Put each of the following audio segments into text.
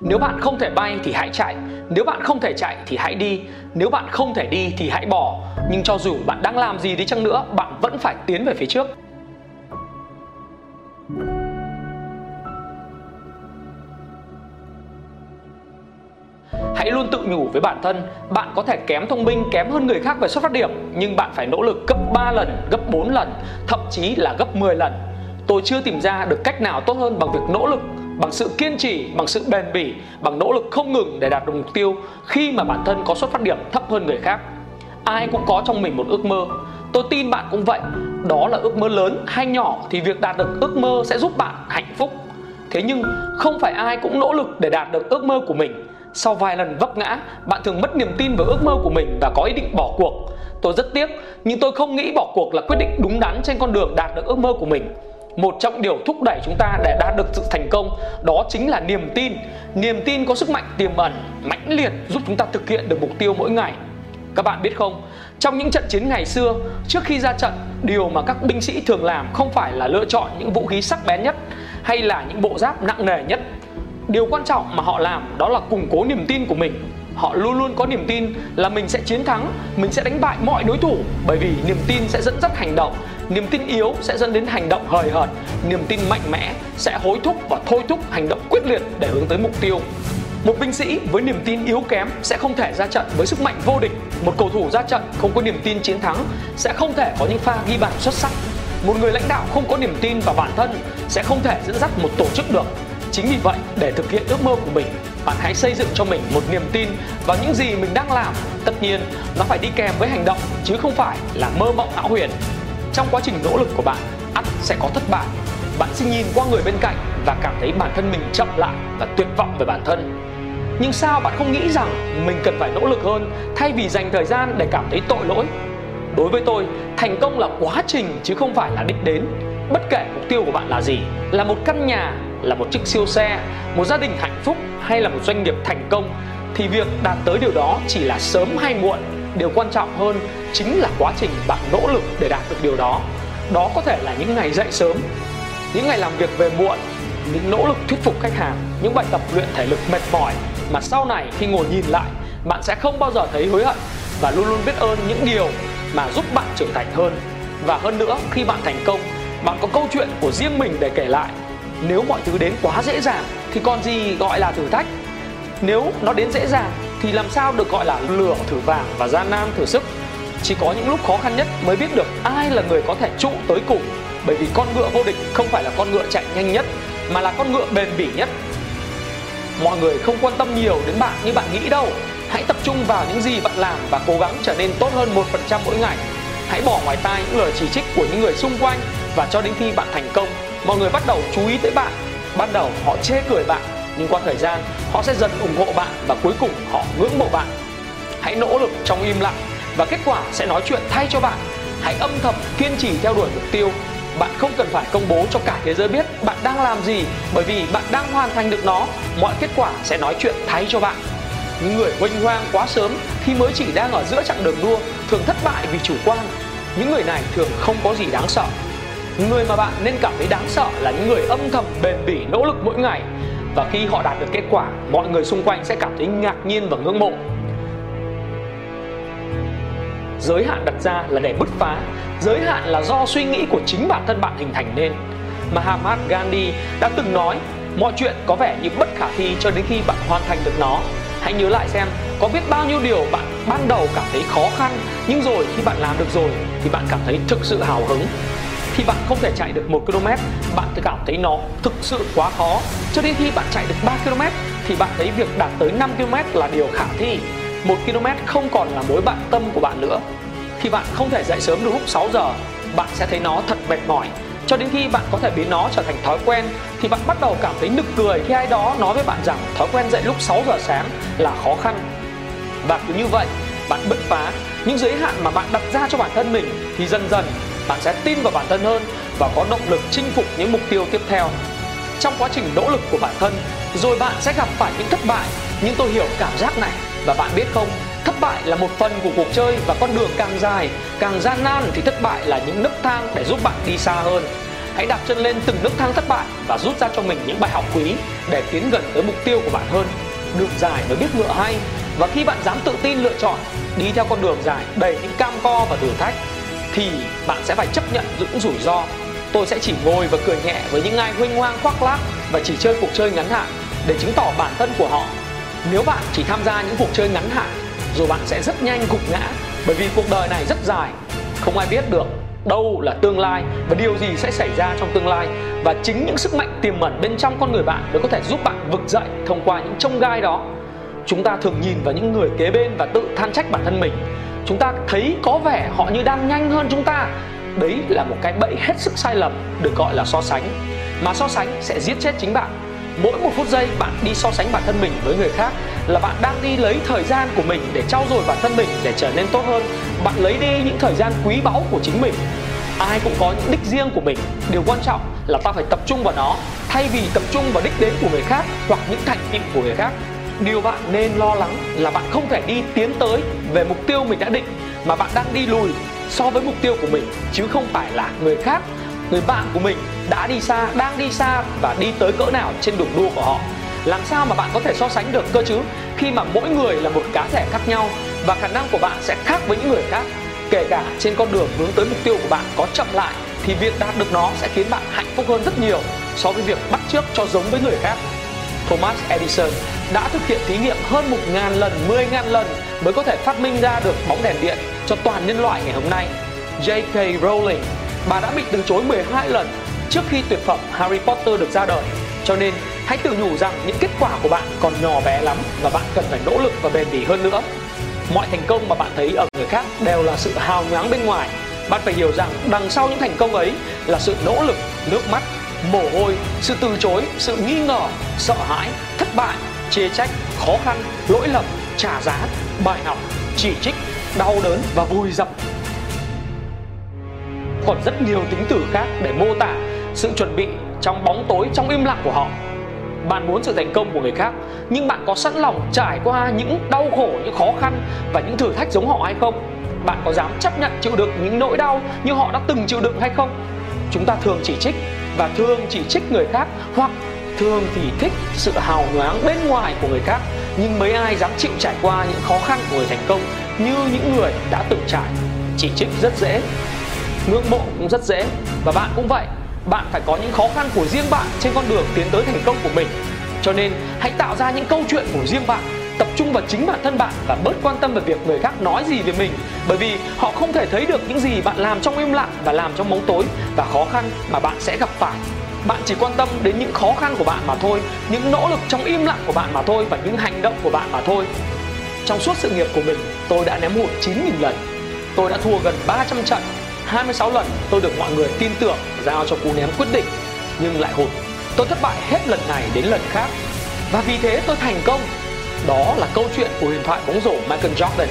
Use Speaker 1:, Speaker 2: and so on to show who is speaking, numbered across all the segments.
Speaker 1: nếu bạn không thể bay thì hãy chạy. Nếu bạn không thể chạy thì hãy đi. Nếu bạn không thể đi thì hãy bỏ. Nhưng cho dù bạn đang làm gì đi chăng nữa bạn vẫn phải tiến về phía trước. Hãy luôn tự nhủ với bản thân, bạn có thể kém thông minh, kém hơn người khác về xuất phát điểm, nhưng bạn phải nỗ lực gấp 3 lần, gấp 4 lần, thậm chí là gấp 10 lần. Tôi chưa tìm ra được cách nào tốt hơn bằng việc nỗ lực, bằng sự kiên trì, bằng sự bền bỉ, bằng nỗ lực không ngừng để đạt được mục tiêu khi mà bản thân có xuất phát điểm thấp hơn người khác. Ai cũng có trong mình một ước mơ. Tôi tin bạn cũng vậy. Đó là ước mơ lớn hay nhỏ thì việc đạt được ước mơ sẽ giúp bạn hạnh phúc. Thế nhưng không phải ai cũng nỗ lực để đạt được ước mơ của mình sau vài lần vấp ngã, bạn thường mất niềm tin vào ước mơ của mình và có ý định bỏ cuộc. Tôi rất tiếc, nhưng tôi không nghĩ bỏ cuộc là quyết định đúng đắn trên con đường đạt được ước mơ của mình. Một trong điều thúc đẩy chúng ta để đạt được sự thành công đó chính là niềm tin. Niềm tin có sức mạnh tiềm ẩn, mãnh liệt giúp chúng ta thực hiện được mục tiêu mỗi ngày. Các bạn biết không, trong những trận chiến ngày xưa, trước khi ra trận, điều mà các binh sĩ thường làm không phải là lựa chọn những vũ khí sắc bén nhất hay là những bộ giáp nặng nề nhất điều quan trọng mà họ làm đó là củng cố niềm tin của mình họ luôn luôn có niềm tin là mình sẽ chiến thắng mình sẽ đánh bại mọi đối thủ bởi vì niềm tin sẽ dẫn dắt hành động niềm tin yếu sẽ dẫn đến hành động hời hợt. Niềm tin mạnh mẽ sẽ hối thúc và thôi thúc hành động quyết liệt để hướng tới mục tiêu. Một binh sĩ với niềm tin yếu kém sẽ không thể ra trận với sức mạnh vô địch. Một cầu thủ ra trận không có niềm tin chiến thắng sẽ không thể có những pha ghi bàn xuất sắc. Một người lãnh đạo không có niềm tin vào bản thân sẽ không thể dẫn dắt một tổ chức được. Chính vì vậy, để thực hiện ước mơ của mình, bạn hãy xây dựng cho mình một niềm tin vào những gì mình đang làm. Tất nhiên, nó phải đi kèm với hành động chứ không phải là mơ mộng hão huyền. Trong quá trình nỗ lực của bạn, ắt sẽ có thất bại. Bạn sẽ nhìn qua người bên cạnh và cảm thấy bản thân mình chậm lại và tuyệt vọng về bản thân. Nhưng sao bạn không nghĩ rằng mình cần phải nỗ lực hơn thay vì dành thời gian để cảm thấy tội lỗi? Đối với tôi, thành công là quá trình chứ không phải là đích đến. Bất kể mục tiêu của bạn là gì, là một căn nhà là một chiếc siêu xe, một gia đình hạnh phúc hay là một doanh nghiệp thành công thì việc đạt tới điều đó chỉ là sớm hay muộn. Điều quan trọng hơn chính là quá trình bạn nỗ lực để đạt được điều đó. Đó có thể là những ngày dậy sớm, những ngày làm việc về muộn, những nỗ lực thuyết phục khách hàng, những bài tập luyện thể lực mệt mỏi mà sau này khi ngồi nhìn lại bạn sẽ không bao giờ thấy hối hận và luôn luôn biết ơn những điều mà giúp bạn trưởng thành hơn. Và hơn nữa khi bạn thành công, bạn có câu chuyện của riêng mình để kể lại nếu mọi thứ đến quá dễ dàng thì còn gì gọi là thử thách nếu nó đến dễ dàng thì làm sao được gọi là lửa thử vàng và gian nan thử sức? Chỉ có những lúc khó khăn nhất mới biết được ai là người có thể trụ tới cùng. Bởi vì con ngựa vô địch không phải là con ngựa chạy nhanh nhất, mà là con ngựa bền bỉ nhất. Mọi người không quan tâm nhiều đến bạn như bạn nghĩ đâu. Hãy tập trung vào những gì bạn làm và cố gắng trở nên tốt hơn một phần trăm mỗi ngày. Hãy bỏ ngoài tai những lời chỉ trích của những người xung quanh và cho đến khi bạn thành công, mọi người bắt đầu chú ý tới bạn. Ban đầu họ chê cười bạn nhưng qua thời gian, họ sẽ dần ủng hộ bạn và cuối cùng họ ngưỡng mộ bạn. Hãy nỗ lực trong im lặng và kết quả sẽ nói chuyện thay cho bạn. Hãy âm thầm kiên trì theo đuổi mục tiêu. Bạn không cần phải công bố cho cả thế giới biết bạn đang làm gì, bởi vì bạn đang hoàn thành được nó. Mọi kết quả sẽ nói chuyện thay cho bạn. Những người huênh hoang quá sớm khi mới chỉ đang ở giữa chặng đường đua thường thất bại vì chủ quan. Những người này thường không có gì đáng sợ. Người mà bạn nên cảm thấy đáng sợ là những người âm thầm bền bỉ nỗ lực mỗi ngày và khi họ đạt được kết quả, mọi người xung quanh sẽ cảm thấy ngạc nhiên và ngưỡng mộ. Giới hạn đặt ra là để bứt phá. Giới hạn là do suy nghĩ của chính bản thân bạn hình thành nên. Mahatma Gandhi đã từng nói, mọi chuyện có vẻ như bất khả thi cho đến khi bạn hoàn thành được nó. Hãy nhớ lại xem, có biết bao nhiêu điều bạn ban đầu cảm thấy khó khăn, nhưng rồi khi bạn làm được rồi thì bạn cảm thấy thực sự hào hứng khi bạn không thể chạy được 1 km, bạn cảm thấy nó thực sự quá khó. Cho đến khi bạn chạy được 3 km, thì bạn thấy việc đạt tới 5 km là điều khả thi. 1 km không còn là mối bận tâm của bạn nữa. Khi bạn không thể dậy sớm được lúc 6 giờ, bạn sẽ thấy nó thật mệt mỏi. Cho đến khi bạn có thể biến nó trở thành thói quen, thì bạn bắt đầu cảm thấy nực cười khi ai đó nói với bạn rằng thói quen dậy lúc 6 giờ sáng là khó khăn. Và cứ như vậy, bạn bứt phá. Những giới hạn mà bạn đặt ra cho bản thân mình thì dần dần bạn sẽ tin vào bản thân hơn và có động lực chinh phục những mục tiêu tiếp theo. Trong quá trình nỗ lực của bản thân, rồi bạn sẽ gặp phải những thất bại. Nhưng tôi hiểu cảm giác này. Và bạn biết không, thất bại là một phần của cuộc chơi và con đường càng dài, càng gian nan thì thất bại là những nấc thang để giúp bạn đi xa hơn. Hãy đặt chân lên từng nấc thang thất bại và rút ra cho mình những bài học quý để tiến gần tới mục tiêu của bạn hơn. Đường dài mới biết ngựa hay. Và khi bạn dám tự tin lựa chọn, đi theo con đường dài đầy những cam co và thử thách thì bạn sẽ phải chấp nhận những rủi ro. Tôi sẽ chỉ ngồi và cười nhẹ với những ai huynh hoang khoác lác và chỉ chơi cuộc chơi ngắn hạn để chứng tỏ bản thân của họ. Nếu bạn chỉ tham gia những cuộc chơi ngắn hạn rồi bạn sẽ rất nhanh gục ngã bởi vì cuộc đời này rất dài. Không ai biết được đâu là tương lai và điều gì sẽ xảy ra trong tương lai. Và chính những sức mạnh tiềm ẩn bên trong con người bạn mới có thể giúp bạn vực dậy thông qua những trông gai đó. Chúng ta thường nhìn vào những người kế bên và tự than trách bản thân mình chúng ta thấy có vẻ họ như đang nhanh hơn chúng ta. Đấy là một cái bẫy hết sức sai lầm, được gọi là so sánh. Mà so sánh sẽ giết chết chính bạn. Mỗi một phút giây, bạn đi so sánh bản thân mình với người khác là bạn đang đi lấy thời gian của mình để trau dồi bản thân mình để trở nên tốt hơn. Bạn lấy đi những thời gian quý báu của chính mình. Ai cũng có những đích riêng của mình. Điều quan trọng là ta phải tập trung vào nó. Thay vì tập trung vào đích đến của người khác hoặc những thành tựu của người khác điều bạn nên lo lắng là bạn không thể đi tiến tới về mục tiêu mình đã định, mà bạn đang đi lùi so với mục tiêu của mình, chứ không phải là người khác, người bạn của mình đã đi xa, đang đi xa và đi tới cỡ nào trên đường đua của họ. Làm sao mà bạn có thể so sánh được cơ chứ? Khi mà mỗi người là một cá thể khác nhau và khả năng của bạn sẽ khác với những người khác, kể cả trên con đường hướng tới mục tiêu của bạn có chậm lại, thì việc đạt được nó sẽ khiến bạn hạnh phúc hơn rất nhiều so với việc bắt chước cho giống với người khác. Thomas Edison đã thực hiện thí nghiệm hơn 1.000 lần, 10.000 lần mới có thể phát minh ra được bóng đèn điện cho toàn nhân loại ngày hôm nay. J.K. Rowling, bà đã bị từ chối 12 lần trước khi tuyệt phẩm Harry Potter được ra đời. Cho nên hãy tự nhủ rằng những kết quả của bạn còn nhỏ bé lắm và bạn cần phải nỗ lực và bền bỉ hơn nữa. Mọi thành công mà bạn thấy ở người khác đều là sự hào nhoáng bên ngoài. Bạn phải hiểu rằng đằng sau những thành công ấy là sự nỗ lực, nước mắt, mồ hôi, sự từ chối, sự nghi ngờ, sợ hãi, thất bại, chê trách, khó khăn, lỗi lầm, trả giá, bài học, chỉ trích, đau đớn và vui dập. Còn rất nhiều tính từ khác để mô tả sự chuẩn bị trong bóng tối, trong im lặng của họ. Bạn muốn sự thành công của người khác, nhưng bạn có sẵn lòng trải qua những đau khổ, những khó khăn và những thử thách giống họ hay không? Bạn có dám chấp nhận chịu đựng những nỗi đau như họ đã từng chịu đựng hay không? Chúng ta thường chỉ trích và thường chỉ trích người khác, hoặc thường thì thích sự hào nhoáng bên ngoài của người khác. Nhưng mấy ai dám chịu trải qua những khó khăn của người thành công như những người đã từng trải, chỉ trích rất dễ, ngưỡng mộ cũng rất dễ. Và bạn cũng vậy, bạn phải có những khó khăn của riêng bạn trên con đường tiến tới thành công của mình. Cho nên hãy tạo ra những câu chuyện của riêng bạn tập trung vào chính bản thân bạn và bớt quan tâm về việc người khác nói gì về mình. Bởi vì họ không thể thấy được những gì bạn làm trong im lặng và làm trong bóng tối và khó khăn mà bạn sẽ gặp phải. Bạn chỉ quan tâm đến những khó khăn của bạn mà thôi, những nỗ lực trong im lặng của bạn mà thôi và những hành động của bạn mà thôi. Trong suốt sự nghiệp của mình, tôi đã ném hụt 9.000 lần. Tôi đã thua gần 300 trận 26 lần tôi được mọi người tin tưởng giao cho cú ném quyết định, nhưng lại hụt tôi thất bại hết lần này đến lần khác. Và vì thế tôi thành công đó là câu chuyện của huyền thoại bóng rổ Michael Jordan.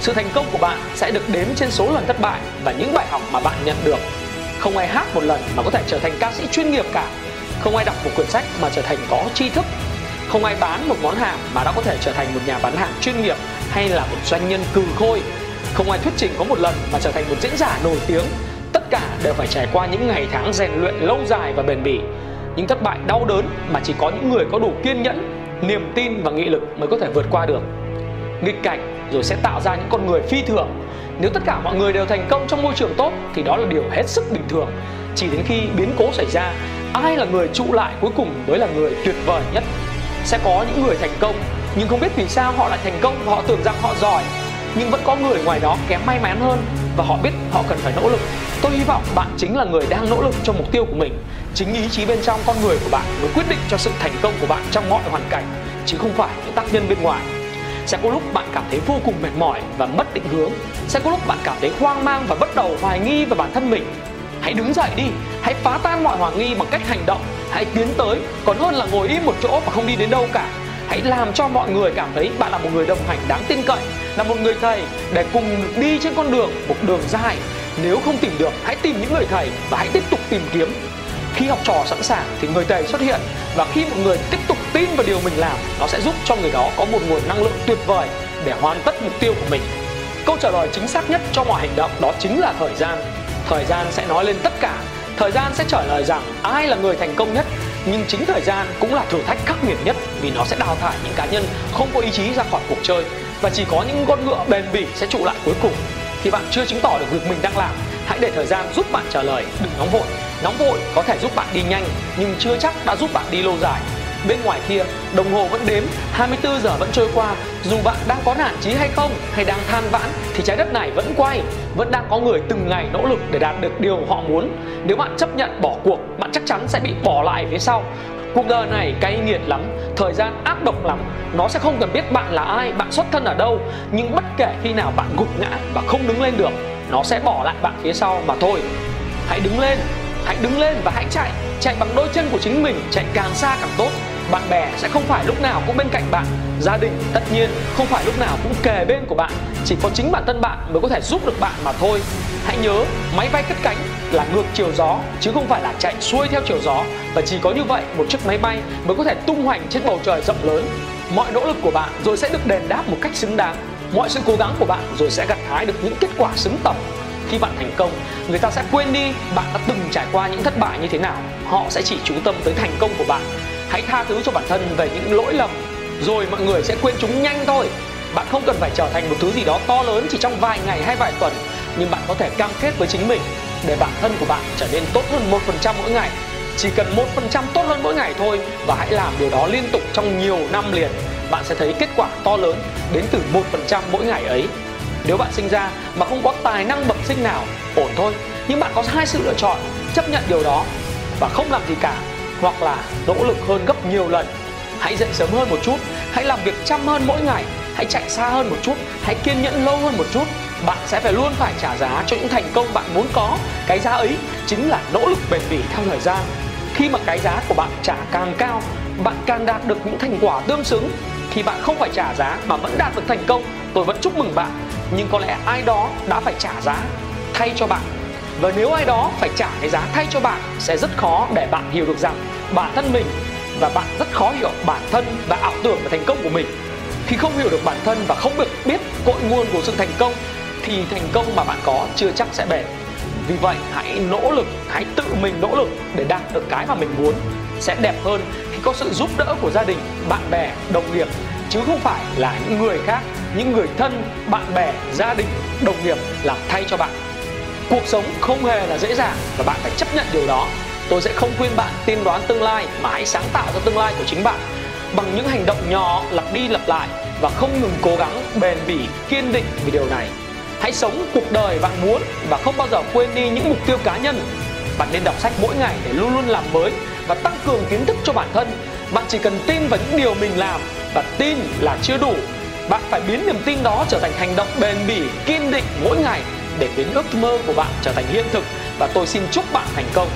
Speaker 1: Sự thành công của bạn sẽ được đếm trên số lần thất bại và những bài học mà bạn nhận được. Không ai hát một lần mà có thể trở thành ca sĩ chuyên nghiệp cả. Không ai đọc một quyển sách mà trở thành có tri thức. Không ai bán một món hàng mà đã có thể trở thành một nhà bán hàng chuyên nghiệp hay là một doanh nhân cừ khôi. Không ai thuyết trình có một lần mà trở thành một diễn giả nổi tiếng. Tất cả đều phải trải qua những ngày tháng rèn luyện lâu dài và bền bỉ. Những thất bại đau đớn mà chỉ có những người có đủ kiên nhẫn, niềm tin và nghị lực mới có thể vượt qua được. Nghịch cảnh rồi sẽ tạo ra những con người phi thường. Nếu tất cả mọi người đều thành công trong môi trường tốt thì đó là điều hết sức bình thường. Chỉ đến khi biến cố xảy ra, ai là người trụ lại cuối cùng mới là người tuyệt vời nhất? Sẽ có những người thành công nhưng không biết vì sao họ lại thành công và họ tưởng rằng họ giỏi. Nhưng vẫn có người ngoài đó kém may mắn hơn và họ biết họ cần phải nỗ lực. Tôi hy vọng bạn chính là người đang nỗ lực cho mục tiêu của mình. Chính ý chí bên trong con người của bạn mới quyết định cho sự thành công của bạn trong mọi hoàn cảnh, chứ không phải những tác nhân bên ngoài. Sẽ có lúc bạn cảm thấy vô cùng mệt mỏi và mất định hướng. Sẽ có lúc bạn cảm thấy hoang mang và bắt đầu hoài nghi về bản thân mình. Hãy đứng dậy đi, hãy phá tan mọi hoài nghi bằng cách hành động. Hãy tiến tới, còn hơn là ngồi im một chỗ và không đi đến đâu cả hãy làm cho mọi người cảm thấy bạn là một người đồng hành đáng tin cậy, là một người thầy để cùng đi trên con đường, một đường dài. Nếu không tìm được, hãy tìm những người thầy và hãy tiếp tục tìm kiếm. Khi học trò sẵn sàng thì người thầy xuất hiện và khi một người tiếp tục tin vào điều mình làm, nó sẽ giúp cho người đó có một nguồn năng lượng tuyệt vời để hoàn tất mục tiêu của mình. Câu trả lời chính xác nhất cho mọi hành động đó chính là thời gian. Thời gian sẽ nói lên tất cả. Thời gian sẽ trả lời rằng ai là người thành công nhất nhưng chính thời gian cũng là thử thách khắc nghiệt nhất vì nó sẽ đào thải những cá nhân không có ý chí ra khỏi cuộc chơi và chỉ có những con ngựa bền bỉ sẽ trụ lại cuối cùng. Khi bạn chưa chứng tỏ được việc mình đang làm, hãy để thời gian giúp bạn trả lời, đừng nóng vội. Nóng vội có thể giúp bạn đi nhanh, nhưng chưa chắc đã giúp bạn đi lâu dài bên ngoài kia, đồng hồ vẫn đếm 24 giờ vẫn trôi qua. Dù bạn đang có nản chí hay không, hay đang than vãn, thì trái đất này vẫn quay, vẫn đang có người từng ngày nỗ lực để đạt được điều họ muốn. Nếu bạn chấp nhận bỏ cuộc, bạn chắc chắn sẽ bị bỏ lại phía sau. Cuộc đời này cay nghiệt lắm, thời gian ác độc lắm. Nó sẽ không cần biết bạn là ai, bạn xuất thân ở đâu. Nhưng bất kể khi nào bạn gục ngã và không đứng lên được, nó sẽ bỏ lại bạn phía sau mà thôi. Hãy đứng lên, hãy đứng lên và hãy chạy. Chạy bằng đôi chân của chính mình, chạy càng xa càng tốt bạn bè sẽ không phải lúc nào cũng bên cạnh bạn. Gia đình tất nhiên không phải lúc nào cũng kề bên của bạn. Chỉ có chính bản thân bạn mới có thể giúp được bạn mà thôi. Hãy nhớ, máy bay cất cánh là ngược chiều gió, chứ không phải là chạy xuôi theo chiều gió. Và chỉ có như vậy, một chiếc máy bay mới có thể tung hoành trên bầu trời rộng lớn. Mọi nỗ lực của bạn rồi sẽ được đền đáp một cách xứng đáng. Mọi sự cố gắng của bạn rồi sẽ gặt hái được những kết quả xứng tầm. Khi bạn thành công, người ta sẽ quên đi bạn đã từng trải qua những thất bại như thế nào. Họ sẽ chỉ chú tâm tới thành công của bạn hãy tha thứ cho bản thân về những lỗi lầm, rồi mọi người sẽ quên chúng nhanh thôi. Bạn không cần phải trở thành một thứ gì đó to lớn chỉ trong vài ngày hay vài tuần, nhưng bạn có thể cam kết với chính mình để bản thân của bạn trở nên tốt hơn một phần trăm mỗi ngày. Chỉ cần một phần trăm tốt hơn mỗi ngày thôi và hãy làm điều đó liên tục trong nhiều năm liền, bạn sẽ thấy kết quả to lớn đến từ một phần trăm mỗi ngày ấy. Nếu bạn sinh ra mà không có tài năng bẩm sinh nào, ổn thôi. Nhưng bạn có hai sự lựa chọn, chấp nhận điều đó và không làm gì cả hoặc là nỗ lực hơn gấp nhiều lần. Hãy dậy sớm hơn một chút, hãy làm việc chăm hơn mỗi ngày, hãy chạy xa hơn một chút, hãy kiên nhẫn lâu hơn một chút. Bạn sẽ phải luôn phải trả giá cho những thành công bạn muốn có. Cái giá ấy chính là nỗ lực bền bỉ theo thời gian. Khi mà cái giá của bạn trả càng cao, bạn càng đạt được những thành quả tương xứng. Thì bạn không phải trả giá mà vẫn đạt được thành công, tôi vẫn chúc mừng bạn. Nhưng có lẽ ai đó đã phải trả giá thay cho bạn và nếu ai đó phải trả cái giá thay cho bạn, sẽ rất khó để bạn hiểu được rằng bản thân mình và bạn rất khó hiểu bản thân và ảo tưởng về thành công của mình. Khi không hiểu được bản thân và không được biết cội nguồn của sự thành công, thì thành công mà bạn có chưa chắc sẽ bền. Vì vậy, hãy nỗ lực, hãy tự mình nỗ lực để đạt được cái mà mình muốn sẽ đẹp hơn khi có sự giúp đỡ của gia đình, bạn bè, đồng nghiệp, chứ không phải là những người khác, những người thân, bạn bè, gia đình, đồng nghiệp làm thay cho bạn cuộc sống không hề là dễ dàng và bạn phải chấp nhận điều đó. Tôi sẽ không khuyên bạn tiên đoán tương lai mà hãy sáng tạo ra tương lai của chính bạn bằng những hành động nhỏ, lặp đi lặp lại và không ngừng cố gắng, bền bỉ, kiên định vì điều này. Hãy sống cuộc đời bạn muốn và không bao giờ quên đi những mục tiêu cá nhân. Bạn nên đọc sách mỗi ngày để luôn luôn làm mới và tăng cường kiến thức cho bản thân. Bạn chỉ cần tin vào những điều mình làm và tin là chưa đủ. Bạn phải biến niềm tin đó trở thành hành động bền bỉ, kiên định mỗi ngày để biến ước mơ của bạn trở thành hiện thực. Và tôi xin chúc bạn thành công.